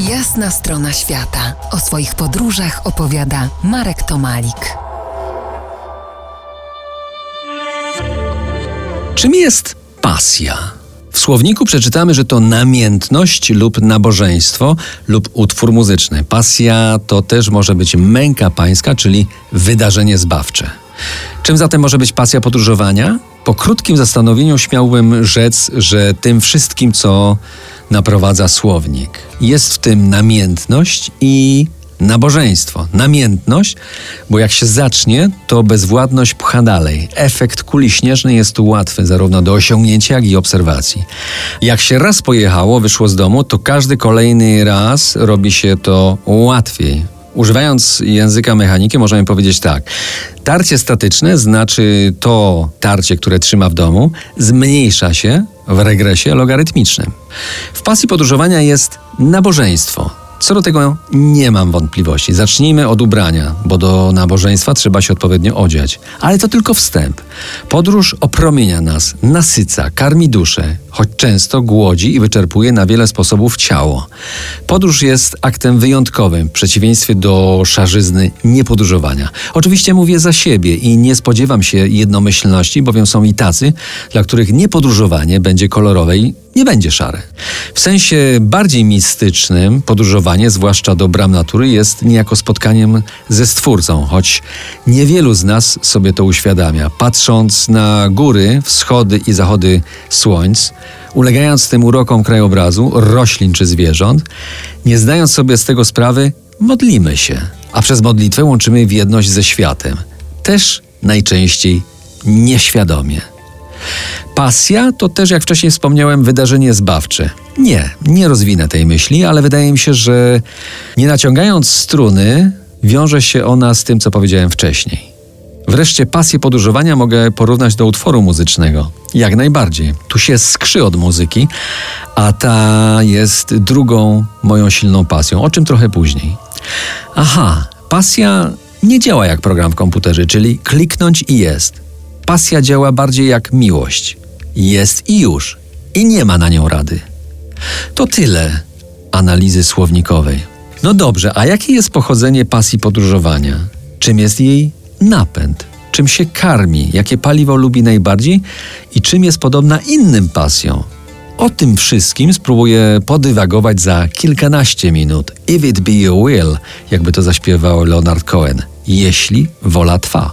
Jasna strona świata. O swoich podróżach opowiada Marek Tomalik. Czym jest pasja? W słowniku przeczytamy, że to namiętność lub nabożeństwo lub utwór muzyczny. Pasja to też może być męka pańska, czyli wydarzenie zbawcze. Czym zatem może być pasja podróżowania? Po krótkim zastanowieniu śmiałbym rzec, że tym wszystkim, co naprowadza słownik. Jest w tym namiętność i nabożeństwo, namiętność, bo jak się zacznie, to bezwładność pcha dalej. Efekt kuli śnieżnej jest tu łatwy, zarówno do osiągnięcia, jak i obserwacji. Jak się raz pojechało, wyszło z domu, to każdy kolejny raz robi się to łatwiej. Używając języka mechaniki, możemy powiedzieć tak. Tarcie statyczne znaczy to tarcie, które trzyma w domu, zmniejsza się w regresie logarytmicznym. W pasji podróżowania jest nabożeństwo. Co do tego nie mam wątpliwości. Zacznijmy od ubrania, bo do nabożeństwa trzeba się odpowiednio odziać. Ale to tylko wstęp. Podróż opromienia nas, nasyca, karmi duszę, choć często głodzi i wyczerpuje na wiele sposobów ciało. Podróż jest aktem wyjątkowym, w przeciwieństwie do szarzyzny niepodróżowania. Oczywiście mówię za siebie i nie spodziewam się jednomyślności, bowiem są i tacy, dla których niepodróżowanie będzie kolorowe i nie będzie szare. W sensie bardziej mistycznym podróżowanie, zwłaszcza do bram natury, jest niejako spotkaniem ze Stwórcą, choć niewielu z nas sobie to uświadamia. Patrząc na góry, wschody i zachody słońc, ulegając tym urokom krajobrazu, roślin czy zwierząt, nie zdając sobie z tego sprawy, modlimy się, a przez modlitwę łączymy w jedność ze światem. Też najczęściej nieświadomie. Pasja to też, jak wcześniej wspomniałem, wydarzenie zbawcze. Nie, nie rozwinę tej myśli, ale wydaje mi się, że nie naciągając struny, wiąże się ona z tym, co powiedziałem wcześniej. Wreszcie pasję podróżowania mogę porównać do utworu muzycznego. Jak najbardziej. Tu się skrzy od muzyki, a ta jest drugą moją silną pasją, o czym trochę później. Aha, pasja nie działa jak program w komputerze, czyli kliknąć i jest. Pasja działa bardziej jak miłość. Jest i już. I nie ma na nią rady. To tyle analizy słownikowej. No dobrze, a jakie jest pochodzenie pasji podróżowania? Czym jest jej napęd? Czym się karmi? Jakie paliwo lubi najbardziej? I czym jest podobna innym pasjom? O tym wszystkim spróbuję podywagować za kilkanaście minut. If it be your will, jakby to zaśpiewał Leonard Cohen. Jeśli wola trwa.